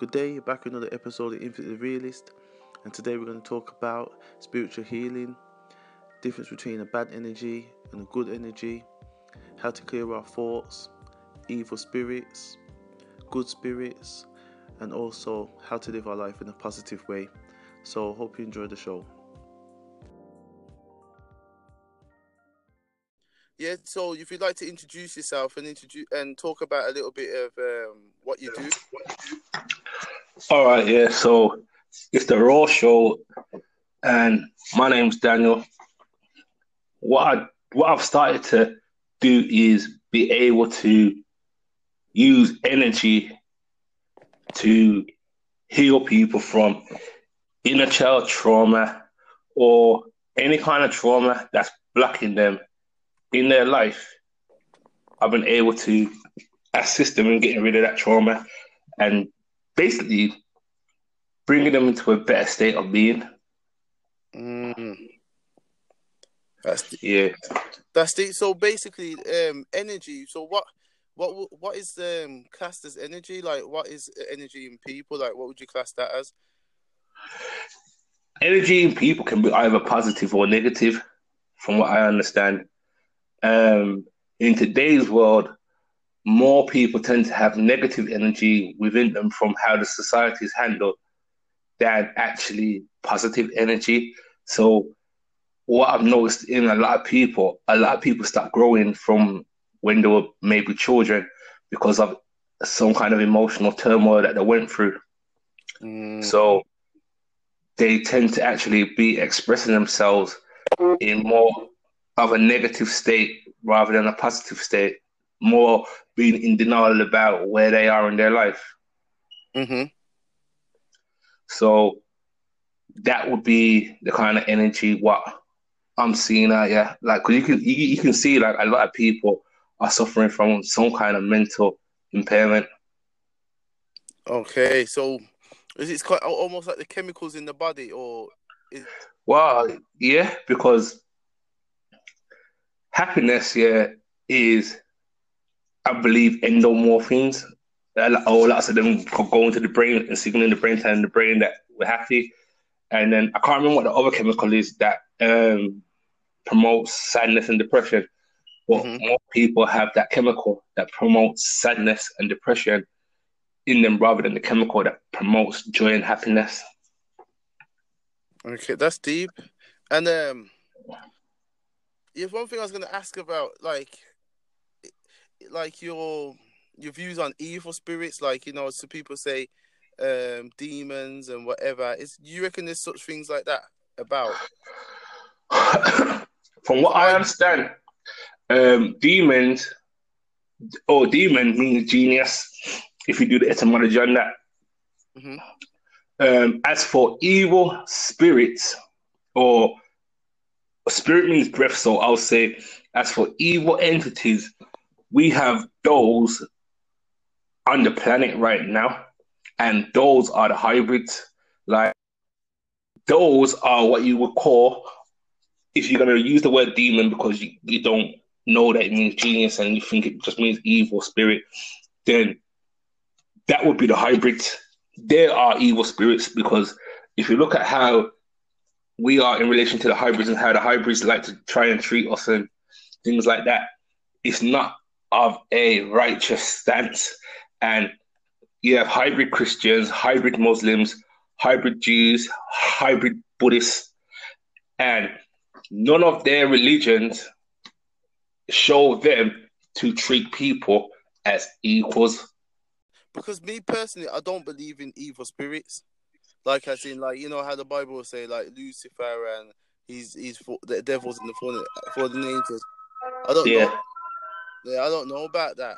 Good day, you're back with another episode of Infinitely Realist, and today we're going to talk about spiritual healing, difference between a bad energy and a good energy, how to clear our thoughts, evil spirits, good spirits, and also how to live our life in a positive way. So, hope you enjoy the show. Yeah, so if you'd like to introduce yourself and introduce and talk about a little bit of um, what you do. All right, yeah. So it's the Raw Show, and my name's Daniel. What I what I've started to do is be able to use energy to heal people from inner child trauma or any kind of trauma that's blocking them in their life. I've been able to assist them in getting rid of that trauma and basically bringing them into a better state of being. Mm. That's the, Yeah. that's the, so basically um energy. So what what what is um classed as energy? Like what is energy in people? Like what would you class that as? Energy in people can be either positive or negative, from what I understand. Um, in today's world, more people tend to have negative energy within them from how the society is handled than actually positive energy. So, what I've noticed in a lot of people, a lot of people start growing from when they were maybe children because of some kind of emotional turmoil that they went through. Mm. So, they tend to actually be expressing themselves in more of a negative state rather than a positive state, more being in denial about where they are in their life. hmm So that would be the kind of energy what I'm seeing out, yeah. Like, cause you can you, you can see like a lot of people are suffering from some kind of mental impairment. Okay, so is it quite almost like the chemicals in the body, or is, Well, yeah, because happiness, yeah, is I believe lot- Oh, lots of them go into the brain and signaling the brain, telling the brain that we're happy. And then I can't remember what the other chemical is that um, promotes sadness and depression. But Mhm. more people have that chemical that promotes sadness and depression in them rather than the chemical that promotes joy and happiness. okay, that's deep. And um, yeah, one thing I was going to ask about, like, like your your views on evil spirits, like you know, so people say um demons and whatever. Is you reckon there's such things like that about? From what I understand, um, demons or demon means genius. If you do the etymology on that. Mhm. Um, as for evil spirits, or spirit means breath, so I'll say, as for evil entities, we have those on the planet right now, and those are the hybrids. Like those are what you would call if you're going to use the word demon because you, you don't know that it means genius and you think it just means evil spirit, then that would be the hybrids. There are evil spirits because if you look at how we are in relation to the hybrids and how the hybrids like to try and treat us and things like that, it's not of a righteous stance. And you have hybrid Christians, hybrid Muslims, hybrid Jews, hybrid Buddhists, and none of their religions show them to treat people as equals. Because me personally, I don't believe in evil spirits. Like as in, like you know how the Bible will say, like Lucifer and he's he's for, the devil's in the fallen fallen angels. I don't Yeah. know. Yeah, I don't know about that.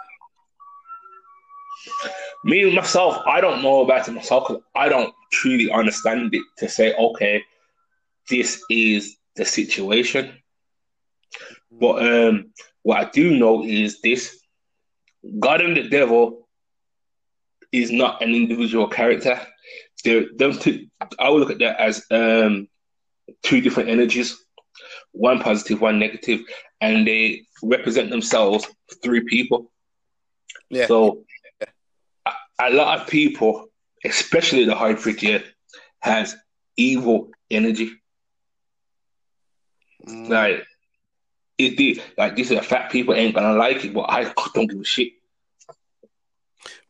Me myself, I don't know about it myself 'cause I don't truly understand it to say, okay, this is the situation. But um, what I do know is this: God and the devil is not an individual character. Them two. I would look at that as um, two different energies, one positive, one negative, and they represent themselves through people. Yeah. So a, a lot of people especially the hybrid, yeah, has evil energy. Mm. Like it did. Like these are fat people ain't gonna like it, but I don't give a shit.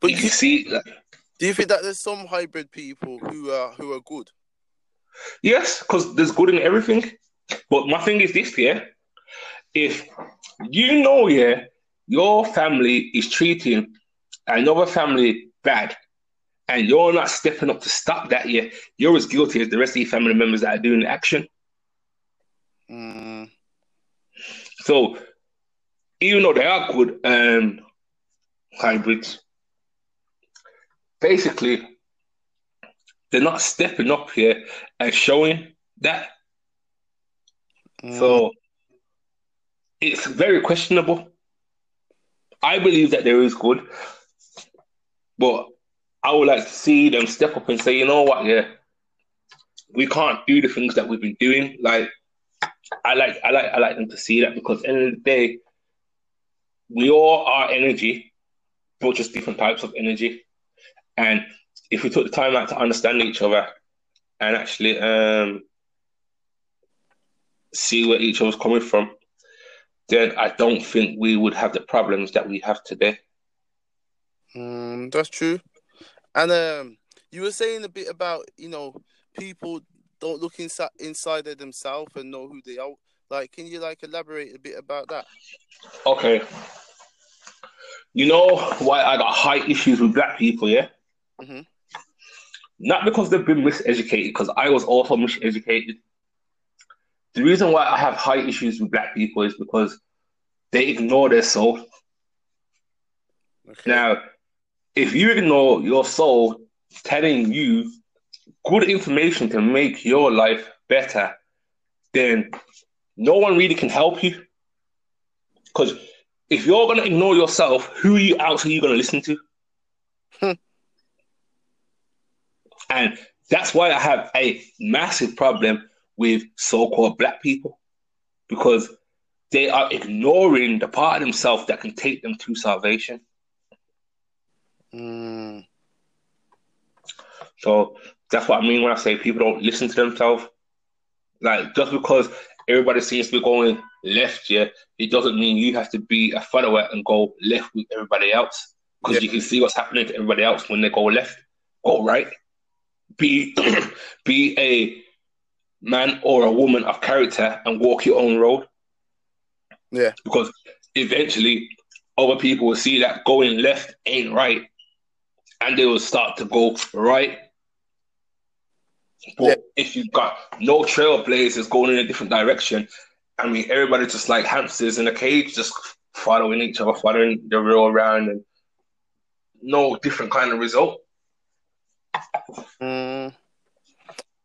But you you, can see, like, do you think that there's some hybrid people who are who are good? yes, because there's good in everything. But my thing is this, yeah. If you know, yeah, your family is treating another family bad, and you're not stepping up to stop that, yeah, you're as guilty as the rest of your family members that are doing the action. Mm. So even though they are good um, hybrids, basically they're not stepping up here and showing that. Mm. So it's very questionable. I believe that there is good, but I would like to see them step up and say, you know what, yeah, we can't do the things that we've been doing. Like I like I like I like them to see that because at the end of the day, we all are energy, but just different types of energy. And if we took the time out to understand each other and actually um, see where each other's coming from, then I don't think we would have the problems that we have today. Mm, that's true. And um, you were saying a bit about you know people don't look inside inside of themselves and know who they are. Like, can you like elaborate a bit about that? Okay. You know why I got high issues with black people, yeah? Mhm. Not because they've been miseducated, because I was also miseducated. The reason why I have high issues with black people is because they ignore their soul. Okay. Now, if you ignore your soul telling you good information to make your life better, then no one really can help you. Because if you're going to ignore yourself, who else are you going to listen to? And that's why I have a massive problem with so-called black people because they are ignoring the part of themselves that can take them to salvation. Mm, So that's what I mean when I say people don't listen to themselves. Like just because everybody seems to be going left, yeah, it doesn't mean you have to be a follower and go left with everybody else. Because Yeah. you can see what's happening to everybody else when they go left, go right. Be be a man or a woman of character and walk your own road. Yeah. Because eventually other people will see that going left ain't right. And they will start to go right. But Yeah. if you've got no trailblazers going in a different direction, I mean, everybody just like hamsters in a cage, just following each other, following the road around, and no different kind of result. Mm.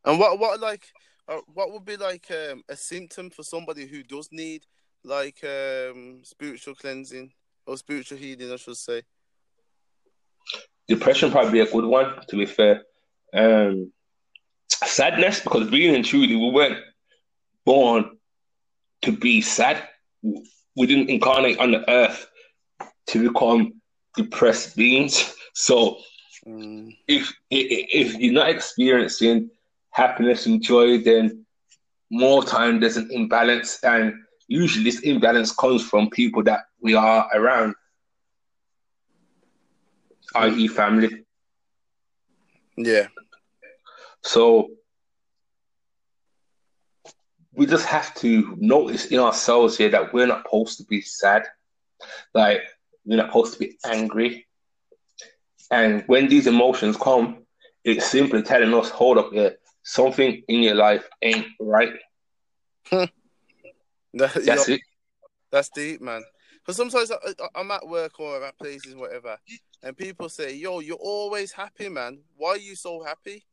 And what what like uh, what would be like um, a symptom for somebody who does need like um, spiritual cleansing or spiritual healing, I should say. Depression probably a good one, to be fair. Um, sadness, because really and truly, we weren't born to be sad. We didn't incarnate on the earth to become depressed beings. So Mm, if if you're not experiencing happiness and joy, then more time there's an imbalance, and usually this imbalance comes from people that we are around, i.e., family. yeah. So we just have to notice in ourselves here that we're not supposed to be sad, like we're not supposed to be angry. And when these emotions come, it's simply telling us, hold up here, something in your life ain't right. Hmm. That, That's know, it. That's deep, man. Because sometimes I, I- I'm at work or I'm at places, whatever, and people say, "Yo, you're always happy, man. Why are you so happy?"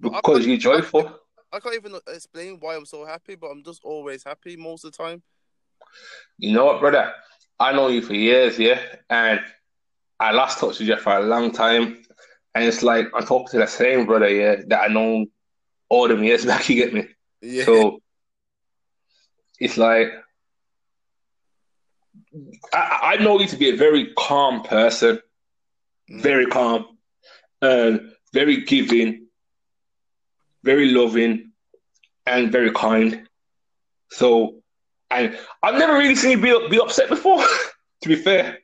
Because you're joyful. I can't even explain why I'm so happy, but I'm just always happy most of the time. You know what, brother? I know you for years, yeah, and I lost touch with you for a long time, and it's like I'm talking to the same brother, yeah, that I know all them years back. You get me? Yeah. So it's like I, I know you to be a very calm person, mm. very calm, and very giving, very loving, and very kind. So, and I've never really seen you be, be upset before. to be fair,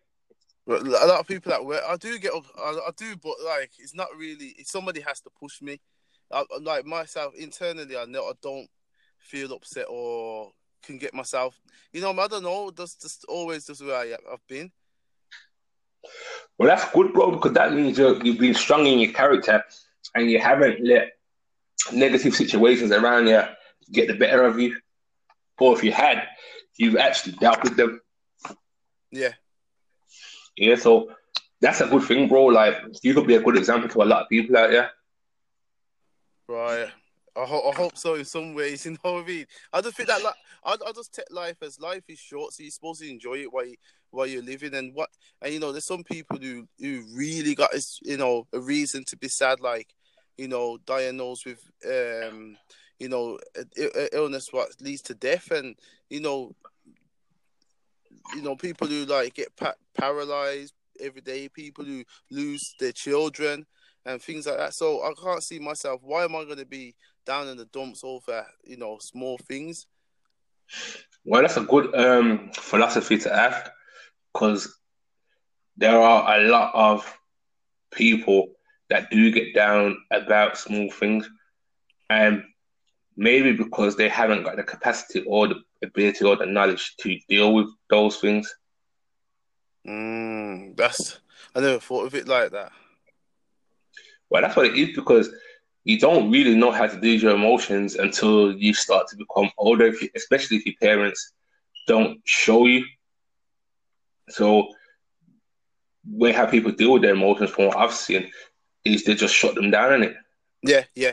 a lot of people that work, I do get, I, I do, but like, it's not really. Somebody has to push me. I, like myself internally, I know I don't feel upset or can get myself. You know, I don't know. That's just always just where I, have been. Well, that's good, bro, because that means you're, you've been strong in your character and you haven't let negative situations around you get the better of you. Or if you had, you've actually dealt with them. Yeah. Yeah, so that's a good thing, bro. Like, you could be a good example to a lot of people out there. Right. I, ho- I hope so in some ways. You know what I mean? I just think that like I, I just take life as life is short, so you're supposed to enjoy it while you, while you're living. And what and you know, there's some people who who really got you know a reason to be sad, like you know, diagnosed with um you know illness what leads to death, and you know you know people who like get pa- paralyzed every day, people who lose their children and things like that. So I can't see myself. Why am I going to be down in the dumps over you know small things? Well, that's a good um, philosophy to have because there are a lot of people that do get down about small things, and maybe because they haven't got the capacity or the ability or the knowledge to deal with those things. Mm, that's I never thought of it like that. Well, that's what it is because you don't really know how to deal with your emotions until you start to become older, if you, especially if your parents don't show you. So, when how people deal with their emotions, from what I've seen, is they just shut them down in it. Yeah, yeah.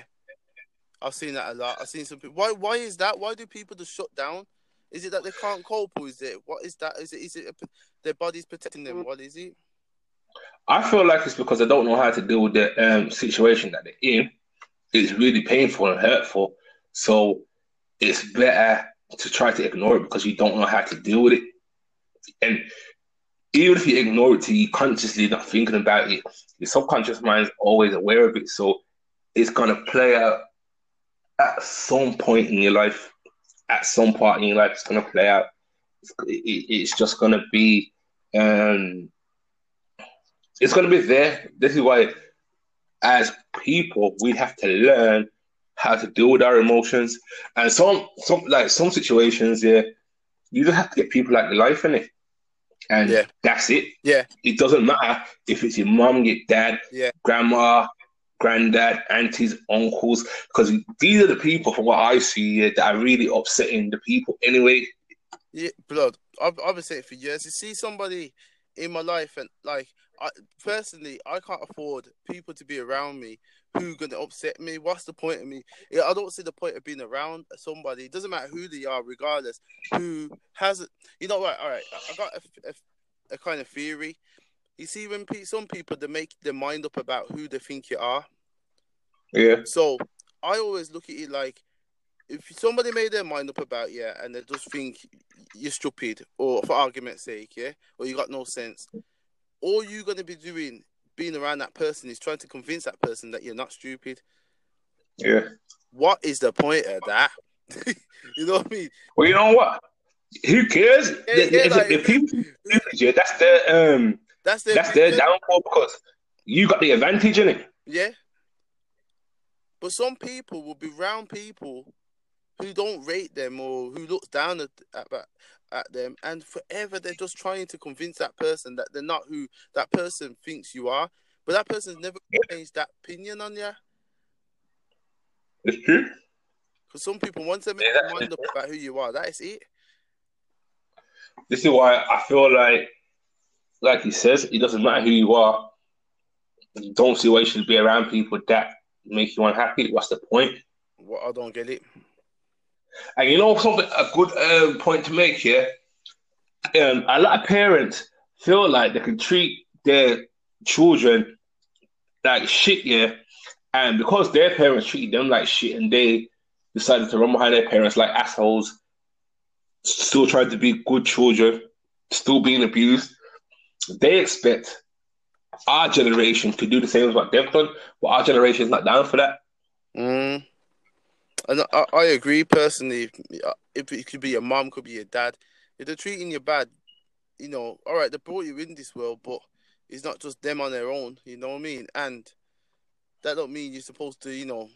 I've seen that a lot. I've seen some people. Why? Why is that? Why do people just shut down? Is it that they can't cope, or is it what is that? Is it is it a, their body's protecting them? What is it? I feel like it's because they don't know how to deal with the um, situation that they're in. It's really painful and hurtful. So it's better to try to ignore it because you don't know how to deal with it. And even if you ignore it, you consciously not thinking about it, your subconscious mind is always aware of it. So it's gonna play out at some point in your life. At some part in your life, it's gonna play out. It's, it, it's just gonna be um, it's going to be there. This is why, as people, we have to learn how to deal with our emotions. And some, some like some situations, yeah, you just have to get people like the life in it, and yeah. that's it. Yeah, it doesn't matter if it's your mom, your dad, yeah, grandma, granddad, aunties, uncles, because these are the people, from what I see, that are really upsetting the people anyway. Yeah, blood. I've, I've been saying for years. You see somebody in my life, and like I personally, I can't afford people to be around me who gonna upset me. What's the point of me? I don't see the point of being around somebody. It doesn't matter who they are, regardless. Who hasn't. you know what? All right, I got a, a, a kind of theory. You see, when pe- some people they make their mind up about who they think you are. Yeah. So I always look at it like if somebody made their mind up about you and they just think you're stupid, or for argument's sake, yeah, or you got no sense, all you're gonna be doing being around that person is trying to convince that person that you're not stupid. Yeah. What is the point of that? you know what I mean? Well, you know what? Who cares? Yeah, yeah, like, the people, yeah, that's their um, that's their, that's their downfall because you got the advantage in it. Yeah. But some people will be round people who don't rate them or who looks down at, at, at them, and forever they're just trying to convince that person that they're not who that person thinks you are. But that person's never changed that opinion on you. It's true. Because some people, once they make yeah, their mind up about who you are, that is it. This is why I feel like, like he says, it doesn't matter who you are. You don't see why you should be around people that make you unhappy. What's the point? What well, I don't get it. And you know something, a good um, point to make here. Um, a lot of parents feel like they can treat their children like shit, yeah, and because their parents treat them like shit, and they decided to run behind their parents like assholes, still trying to be good children, still being abused, they expect our generation could do the same as what they've done, but our generation is not down for that. Mm. And I, I agree personally. If it could be your mom, could be your dad. If they're treating you bad, you know, all right, they brought you in this world, but it's not just them on their own. You know what I mean? And that don't mean you're supposed to, you know,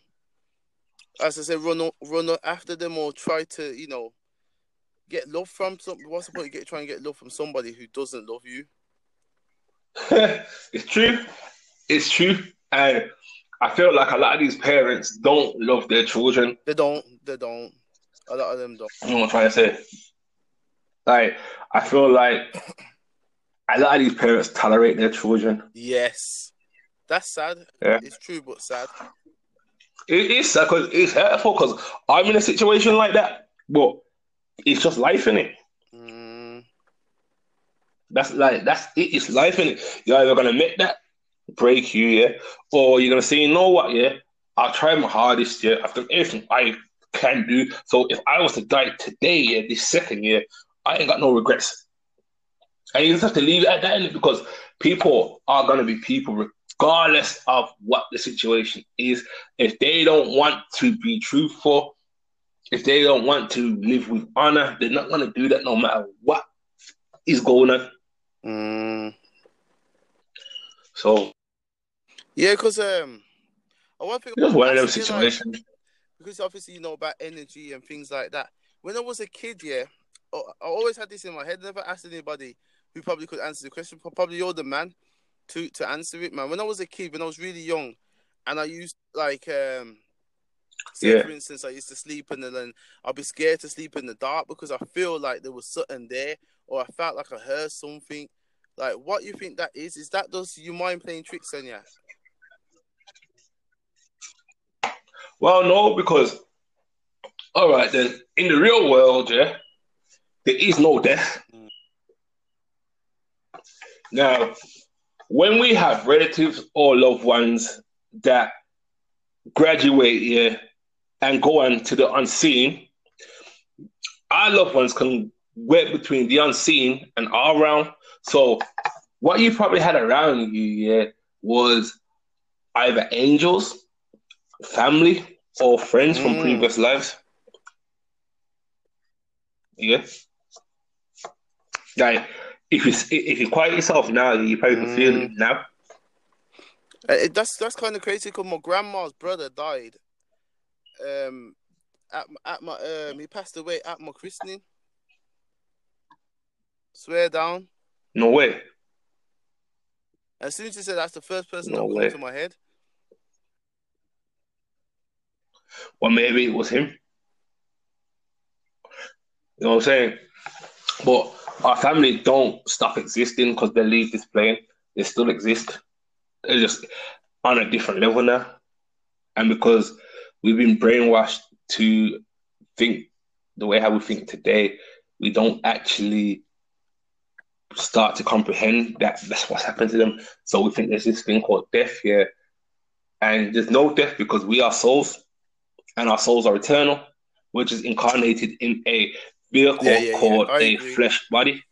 as I said, run run after them or try to, you know, get love from some. What's the point? Get trying to get love from somebody who doesn't love you. It's true. It's true, and I feel like a lot of these parents don't love their children. They don't. They don't. A lot of them don't. You know what I'm trying to say? Like, I feel like a lot of these parents tolerate their children. Yes, that's sad. Yeah. It's true, but sad. It is sad because it's hurtful because I'm in a situation like that, but it's just life in it. That's like that's it. It's life and. You're either gonna make that break you, yeah, or you're gonna say, you know what, yeah, I'll try my hardest, yeah. I've done everything I can do. So if I was to die today, yeah, this second year, I ain't got no regrets. And you just have to leave it at that end because people are gonna be people regardless of what the situation is. If they don't want to be truthful, if they don't want to live with honor, they're not gonna do that no matter what is going on. Mm. So yeah, because um, I want to just one of them situations. Like, because obviously you know about energy and things like that. When I was a kid, yeah, I always had this in my head. Never asked anybody who probably could answer the question. Probably you're the man to to answer it, man. When I was a kid, when I was really young, and I used like um Say, yeah. for instance, I used to sleep and then I'd be scared to sleep in the dark because I feel like there was something there, or I felt like I heard something. Like, what you think that is? Is that does you mind playing tricks on you? Well, no, because all right then, in the real world, yeah, there is no death. Mm. Now, when we have relatives or loved ones that graduate here and go on to the unseen, our loved ones can work between the unseen and our realm. So, what you probably had around you, yeah, was either angels, family, or friends mm. from previous lives. Yeah. Like, if you if you quiet yourself now, you probably can feel it mm. now. Uh, it, that's that's kind of crazy because my grandma's brother died. Um, at at my um, he passed away at my christening. Swear down. No way. As soon as you said that's the first person no that came to my head. Well, maybe it was him. You know what I'm saying? But our family don't stop existing because they leave this plane. They still exist. They're just on a different level now. And because we've been brainwashed to think the way how we think today, we don't actually start to comprehend that that's what's happened to them. So we think there's this thing called death here. And there's no death because we are souls and our souls are eternal, which is incarnated in a vehicle yeah, yeah, called yeah. a agree. flesh body.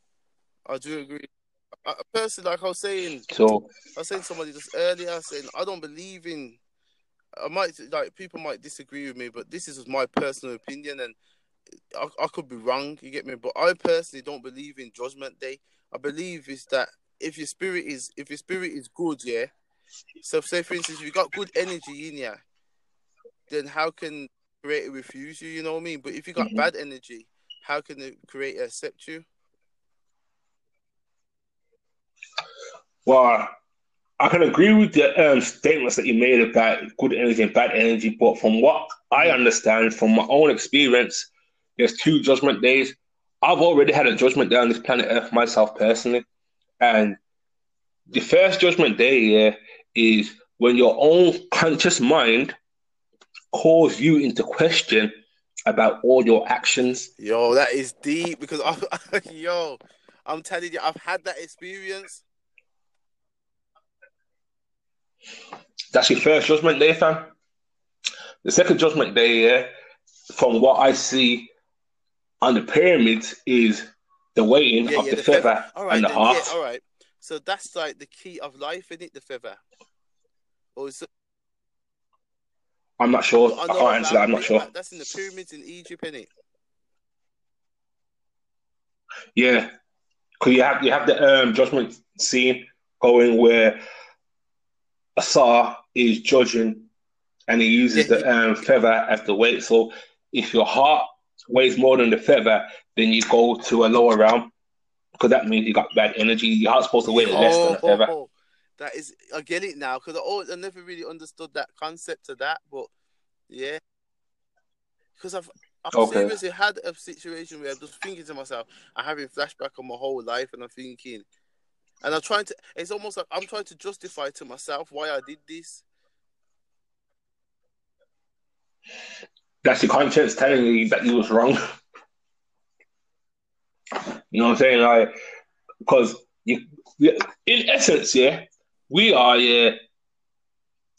I do agree. I, personally, like I was saying, so I was saying to somebody just earlier, saying I don't believe in. I might like people might disagree with me, but this is my personal opinion, and I, I could be wrong. You get me? But I personally don't believe in Judgment Day. I believe is that if your spirit is if your spirit is good, yeah. So say for instance, if you got good energy in you, then how can creator refuse you? You know what I mean? But if you got mm-hmm. bad energy, how can the creator accept you? Well, I can agree with the um, statements that you made about good energy and bad energy, but from what I understand from my own experience, there's two judgment days. I've already had a judgment day on this planet Earth myself personally, and the first judgment day yeah, is when your own conscious mind calls you into question about all your actions. Yo, that is deep because I, yo, I'm telling you, I've had that experience. That's your first judgment day, fam. The second judgment day, yeah, from what I see on the pyramids, is the weighing yeah, of yeah, the, the feather, feather. and the heart. Yeah, all right. So that's like the key of life, isn't it? The feather, or is it? I'm not sure. I I, can't answer that. I'm not sure. That's in the pyramids in Egypt, isn't it? Yeah, because you have you have the um, judgment scene going where Asar is judging, and he uses Yeah. the um, feather as the weight. So if your heart weighs more than the feather, then you go to a lower realm, because that means you got bad energy. You're not supposed to weigh less than the Oh, feather. Oh, oh, that is, I get it now because I, always- I never really understood that concept of that, but yeah, because I've I've Okay. seriously had a situation where I'm just thinking to myself, I'm having flashback on my whole life, and I'm thinking, and I'm trying to, it's almost like I'm trying to justify to myself why I did this. That's your conscience telling you that you was wrong. You know what I'm saying? Like, because you, in essence, yeah, we are yeah,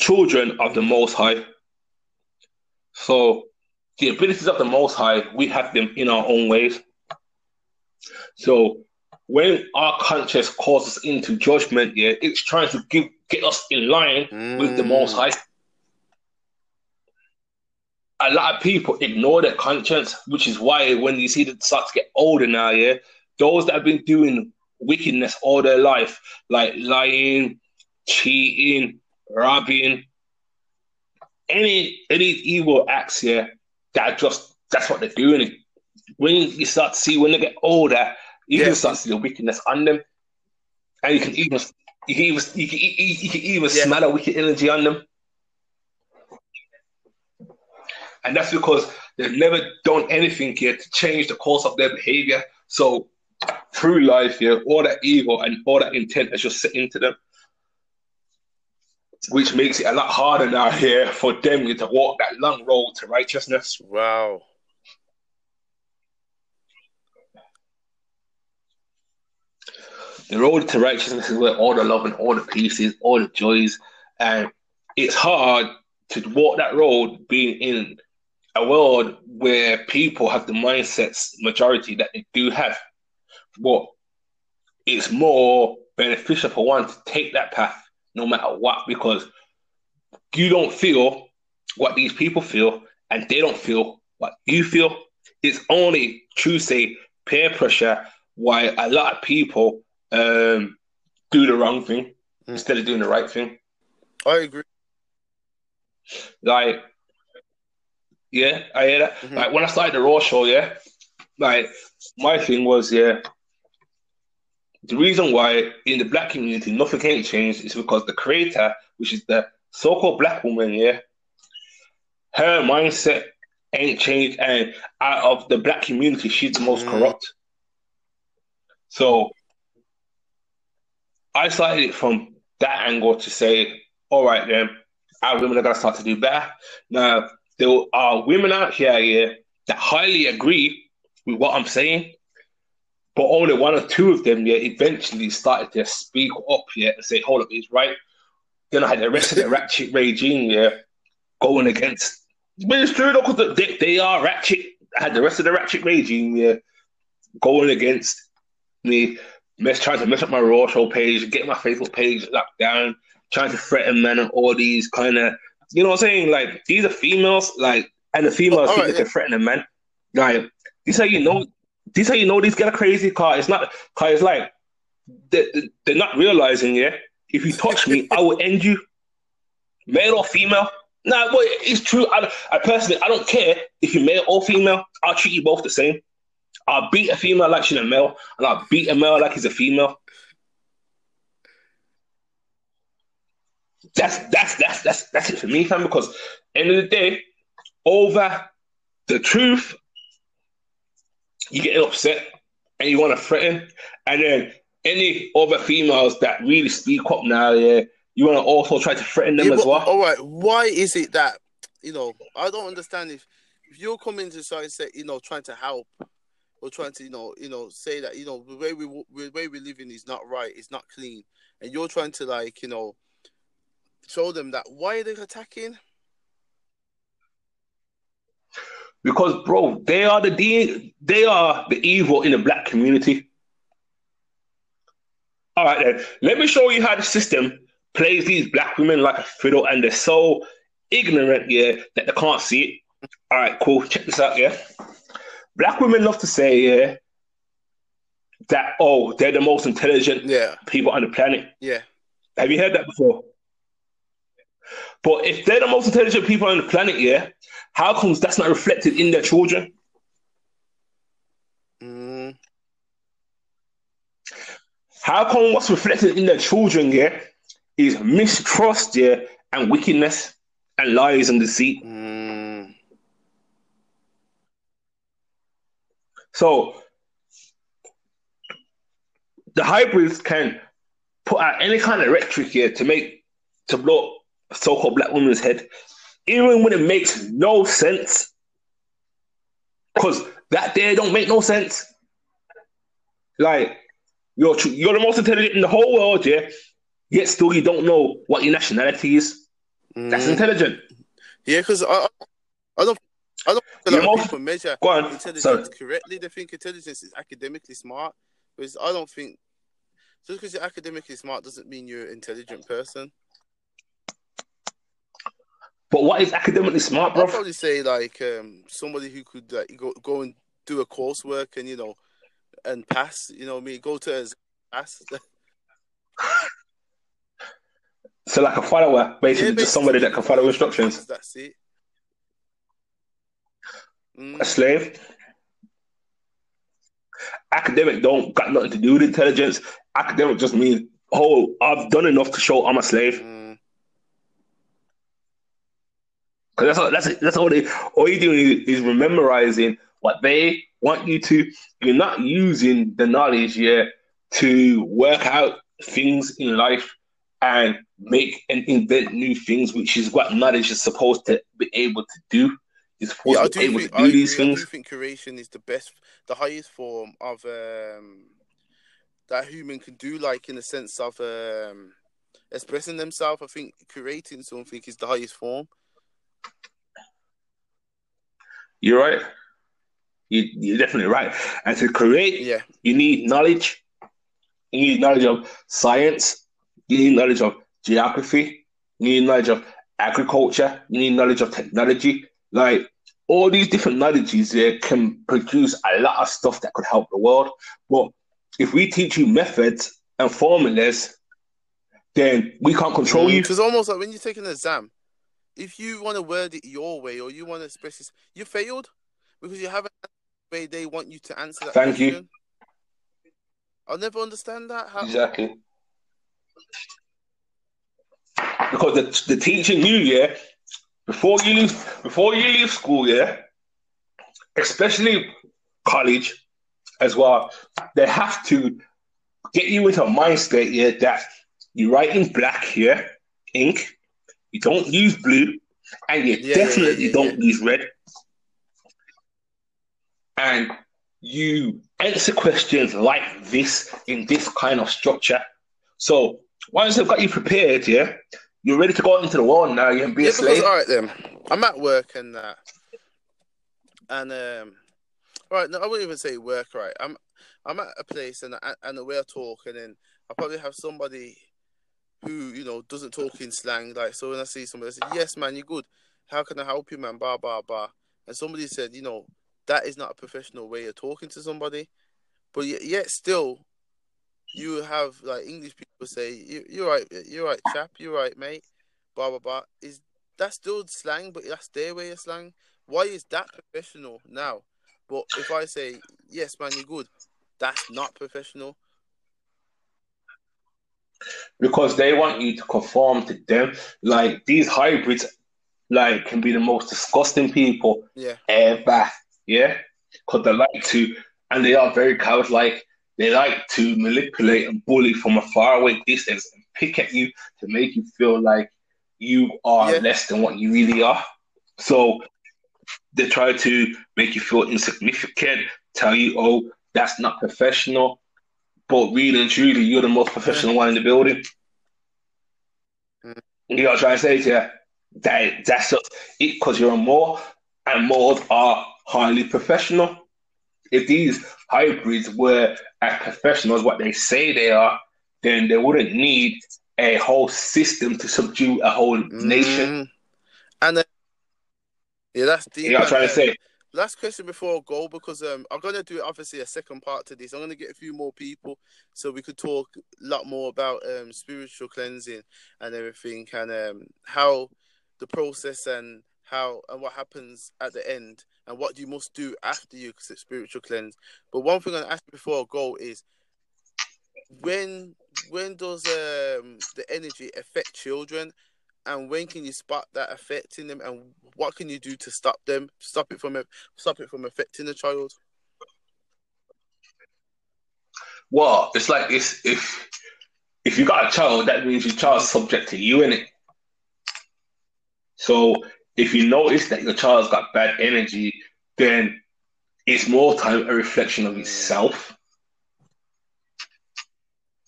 children of the Most High. So the abilities of the Most High, we have them in our own ways. So when our conscience calls us into judgment, yeah, it's trying to give get us in line with the Most mm. High. A lot of people ignore their conscience, which is why when you see them start to get older now, yeah, those that have been doing wickedness all their life, like lying, cheating, robbing, any any evil acts, yeah, that just that's what they're doing. When you start to see when they get older, you Yeah. can start to see the wickedness on them, and you can even you can even you can, you, you can even Yeah. smell a wicked energy on them. And that's because they've never done anything yet to change the course of their behavior. So through life, yeah, all that evil and all that intent is just set into them. Which makes it a lot harder now here for them to walk that long road to righteousness. Wow. The road to righteousness is where all the love and all the peace is, all the joys. And it's hard to walk that road being in a world where people have the mindsets, majority that they do have. But it's more beneficial for one to take that path no matter what, because you don't feel what these people feel and they don't feel what you feel. It's only true, say, peer pressure why a lot of people um, do the wrong thing Mm. instead of doing the right thing. I agree. Like, yeah, I hear that. Mhm. Like when I started the Raw show, yeah, like my thing was, yeah, the reason why in the black community nothing ain't changed is because the creator, which is the so-called black woman, yeah, her mindset ain't changed, and out of the black community, she's the most Mm. corrupt. So I started it from that angle to say, all right, then our women are gonna start to do better. Now there are women out here, yeah, that highly agree with what I'm saying, but only one or two of them, yeah, eventually started to speak up, yeah, and say, hold up, he's right. Then I had the rest of the ratchet regime, yeah, going against. But it's true though, because they, they are ratchet. I had the rest of the ratchet regime, yeah, going against me, mess trying to mess up my Raw Show page, get my Facebook page locked down, trying to threaten men and all these kind of, you know what I'm saying? Like these are females, like, and the females Oh, think alright, they can threaten a man. Like this how you know, this how you know these get a crazy car. It's not, cause it's like they, they- they're not realizing, yeah. If you touch me, I will end you, male or female. Nah, but it's true. I, I personally, I don't care if you're male or female. I'll treat you both the same. I'll beat a female like she's a male, and I'll beat a male like he's a female. That's that's that's that's that's it for me, fam. Because end of the day, over the truth, you get upset and you want to threaten, and then any other females that really speak up now, yeah, you want to also try to threaten them Yeah, as but- well. All right. Why is it that you know? I don't understand if if you're coming to and say you know trying to help or trying to you know you know say that you know the way we the way we living is not right, it's not clean, and you're trying to like you know show them that why they're they attacking? Because, bro, they are the de- they are the evil in the black community. All right, then. Let me show you how the system plays these black women like a fiddle, and they're so ignorant, yeah, that they can't see it. All right, cool. Check this out, yeah. Black women love to say, yeah, that oh, they're the most intelligent Yeah. people on the planet. Yeah. Have you heard that before? But if they're the most intelligent people on the planet, yeah, how comes that's not reflected in their children? Mm, How come what's reflected in their children, yeah, is mistrust, yeah, and wickedness and lies and deceit? mm, So the hybrids can put out any kind of rhetoric here to make to blow so-called black woman's head, even when it makes no sense. Because that there don't make no sense. Like you're you're the most intelligent in the whole world, yeah. Yet still you don't know what your nationality is. That's mm. intelligent. Yeah, because I, I I don't I don't You're lot most- people measure intelligence Sorry. correctly. They think intelligence is academically smart, whereas I don't think just because you're academically smart doesn't mean you're an intelligent person. But what is academically smart, bro? I'd probably say like um, somebody who could like go go and do a coursework and you know and pass. You know, me go to as pass. So like a follower, basically, Yeah, just somebody that can follow instructions. That's it. Mm, a slave. Academic don't got nothing to do with intelligence. Academic just means, oh, I've done enough to show I'm a slave. mm, Because that's all, that's that's all they all you're doing is, is memorizing what they want you to. You're not using the knowledge yeah to work out things in life and make and invent new things, which is what knowledge is supposed to be able to do. Supposed yeah, I to be do able think to I, do agree. these I do think curation is the best, the highest form of um, that human can do. Like in the sense of um, expressing themselves, I think curating something is the highest form. You're right. You, you're definitely right. And to create, Yeah, you need knowledge. You need knowledge of science. You need knowledge of geography. You need knowledge of agriculture. You need knowledge of technology. Like all these different knowledges there can produce a lot of stuff that could help the world. But if we teach you methods and formulas, then we can't control mm. you. It's almost like when you take an exam, if you want to word it your way or you want to express this, you failed because you haven't the way they want you to answer that Thank you. I'll never understand that. How, Exactly. Because the the teaching you, yeah, before you leave before you leave school, yeah, especially college as well, they have to get you into a mind state, yeah, that you write in black, yeah, ink, you don't use blue, and you Yeah, definitely yeah, yeah, don't use red. And you answer questions like this in this kind of structure. So once they've got you prepared, yeah, you're ready to go into the world now. You can be yeah, a slave. all right then, I'm at work and that, and um, all right, no, I wouldn't even say work. Right, I'm I'm at a place and I- and we're talking, and I probably have somebody who you know doesn't talk in slang. Like so, when I see somebody, I say, "Yes, man, you're good. How can I help you, man?" Blah blah blah. And somebody said, you know, that is not a professional way of talking to somebody, but yet, yet still. You have like English people say, you, "You're right, you're right, chap, you're right, mate." Blah blah blah. Is that's still slang, but that's their way of slang. Why is that professional now? But if I say, yes, man, you're good, that's not professional. Because they want you to conform to them. Like these hybrids, like can be the most disgusting people Yeah. ever. Yeah, because they like to, and they are very coward-like. They like to manipulate and bully from a faraway distance and pick at you to make you feel like you are Yeah. less than what you really are. So they try to make you feel insignificant, tell you, "Oh, that's not professional," but really and truly, you're the most professional one in the building. Mm. You know what I'm trying to say to you? That that's just it because you're a more and more are highly professional. If these hybrids were as professional as what they say they are, then they wouldn't need a whole system to subdue a whole nation. Mm. And uh, yeah, that's the. You know what I'm trying to say? Last question before I go because um I'm gonna do obviously a second part to this. I'm gonna get a few more people so we could talk a lot more about um spiritual cleansing and everything and um how the process and how and what happens at the end and what you must do after you spiritual cleanse. But one thing I'm gonna ask before I go is when when does um the energy affect children and when can you spot that affecting them and what can you do to stop them stop it from stop it from affecting the child? Well, it's like it's if if you got a child, that means your child's subject to you in it. So if you notice that your child's got bad energy, then it's more time a reflection of itself.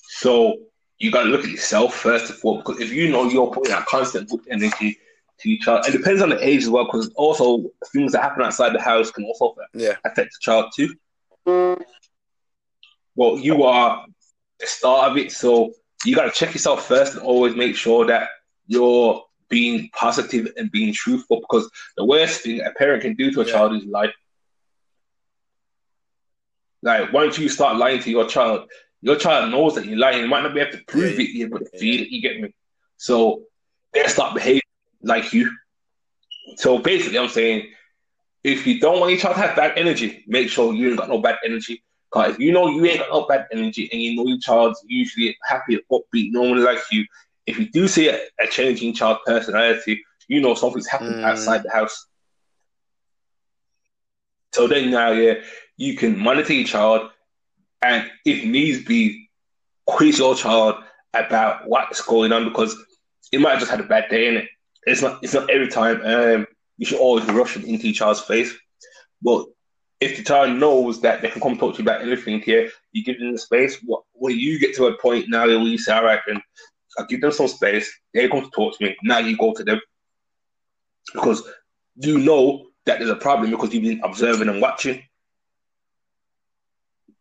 So you got to look at yourself first of all, because if you know you're putting that constant good energy to your child, it depends on the age as well, because also things that happen outside the house can also yeah affect the child too. Well, you are the start of it, so you got to check yourself first and always make sure that you're being positive and being truthful. Because the worst thing a parent can do to a Yeah. child is lie. Like once you start lying to your child, your child knows that you're lying. You might not be able to prove Yeah. it yet, but they feel it. You get me? So they start behaving like you. So basically, I'm saying if you don't want your child to have bad energy, make sure you ain't got no bad energy. Because if you know you ain't got no bad energy and you know your child's usually happy, at upbeat, normally like you, if you do see a, a change in child personality, you know something's happened Mm. outside the house. So then now, yeah, you can monitor your child and if needs be, quiz your child about what's going on because it might have just had a bad day in it. It's not it's not every time um you should always rush it into your child's face. But if the child knows that they can come talk to you about anything here, you give them the space. What when you get to a point now where you say, All right, then I'll give them some space, they come to talk to me. Now you go to them. Because you know that there's a problem because you've been observing and watching.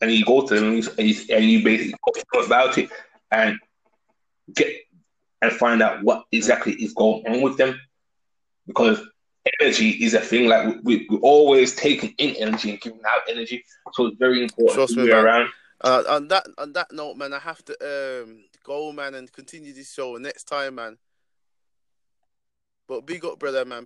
And you go to them and you, and you, and you basically talk about it and get and find out what exactly is going on with them. Because energy is a thing like we, we, we're always taking in energy and giving out energy. So it's very important Trust to be around. uh, on that on that note man i have to um go man and continue this show next time man but big up brother man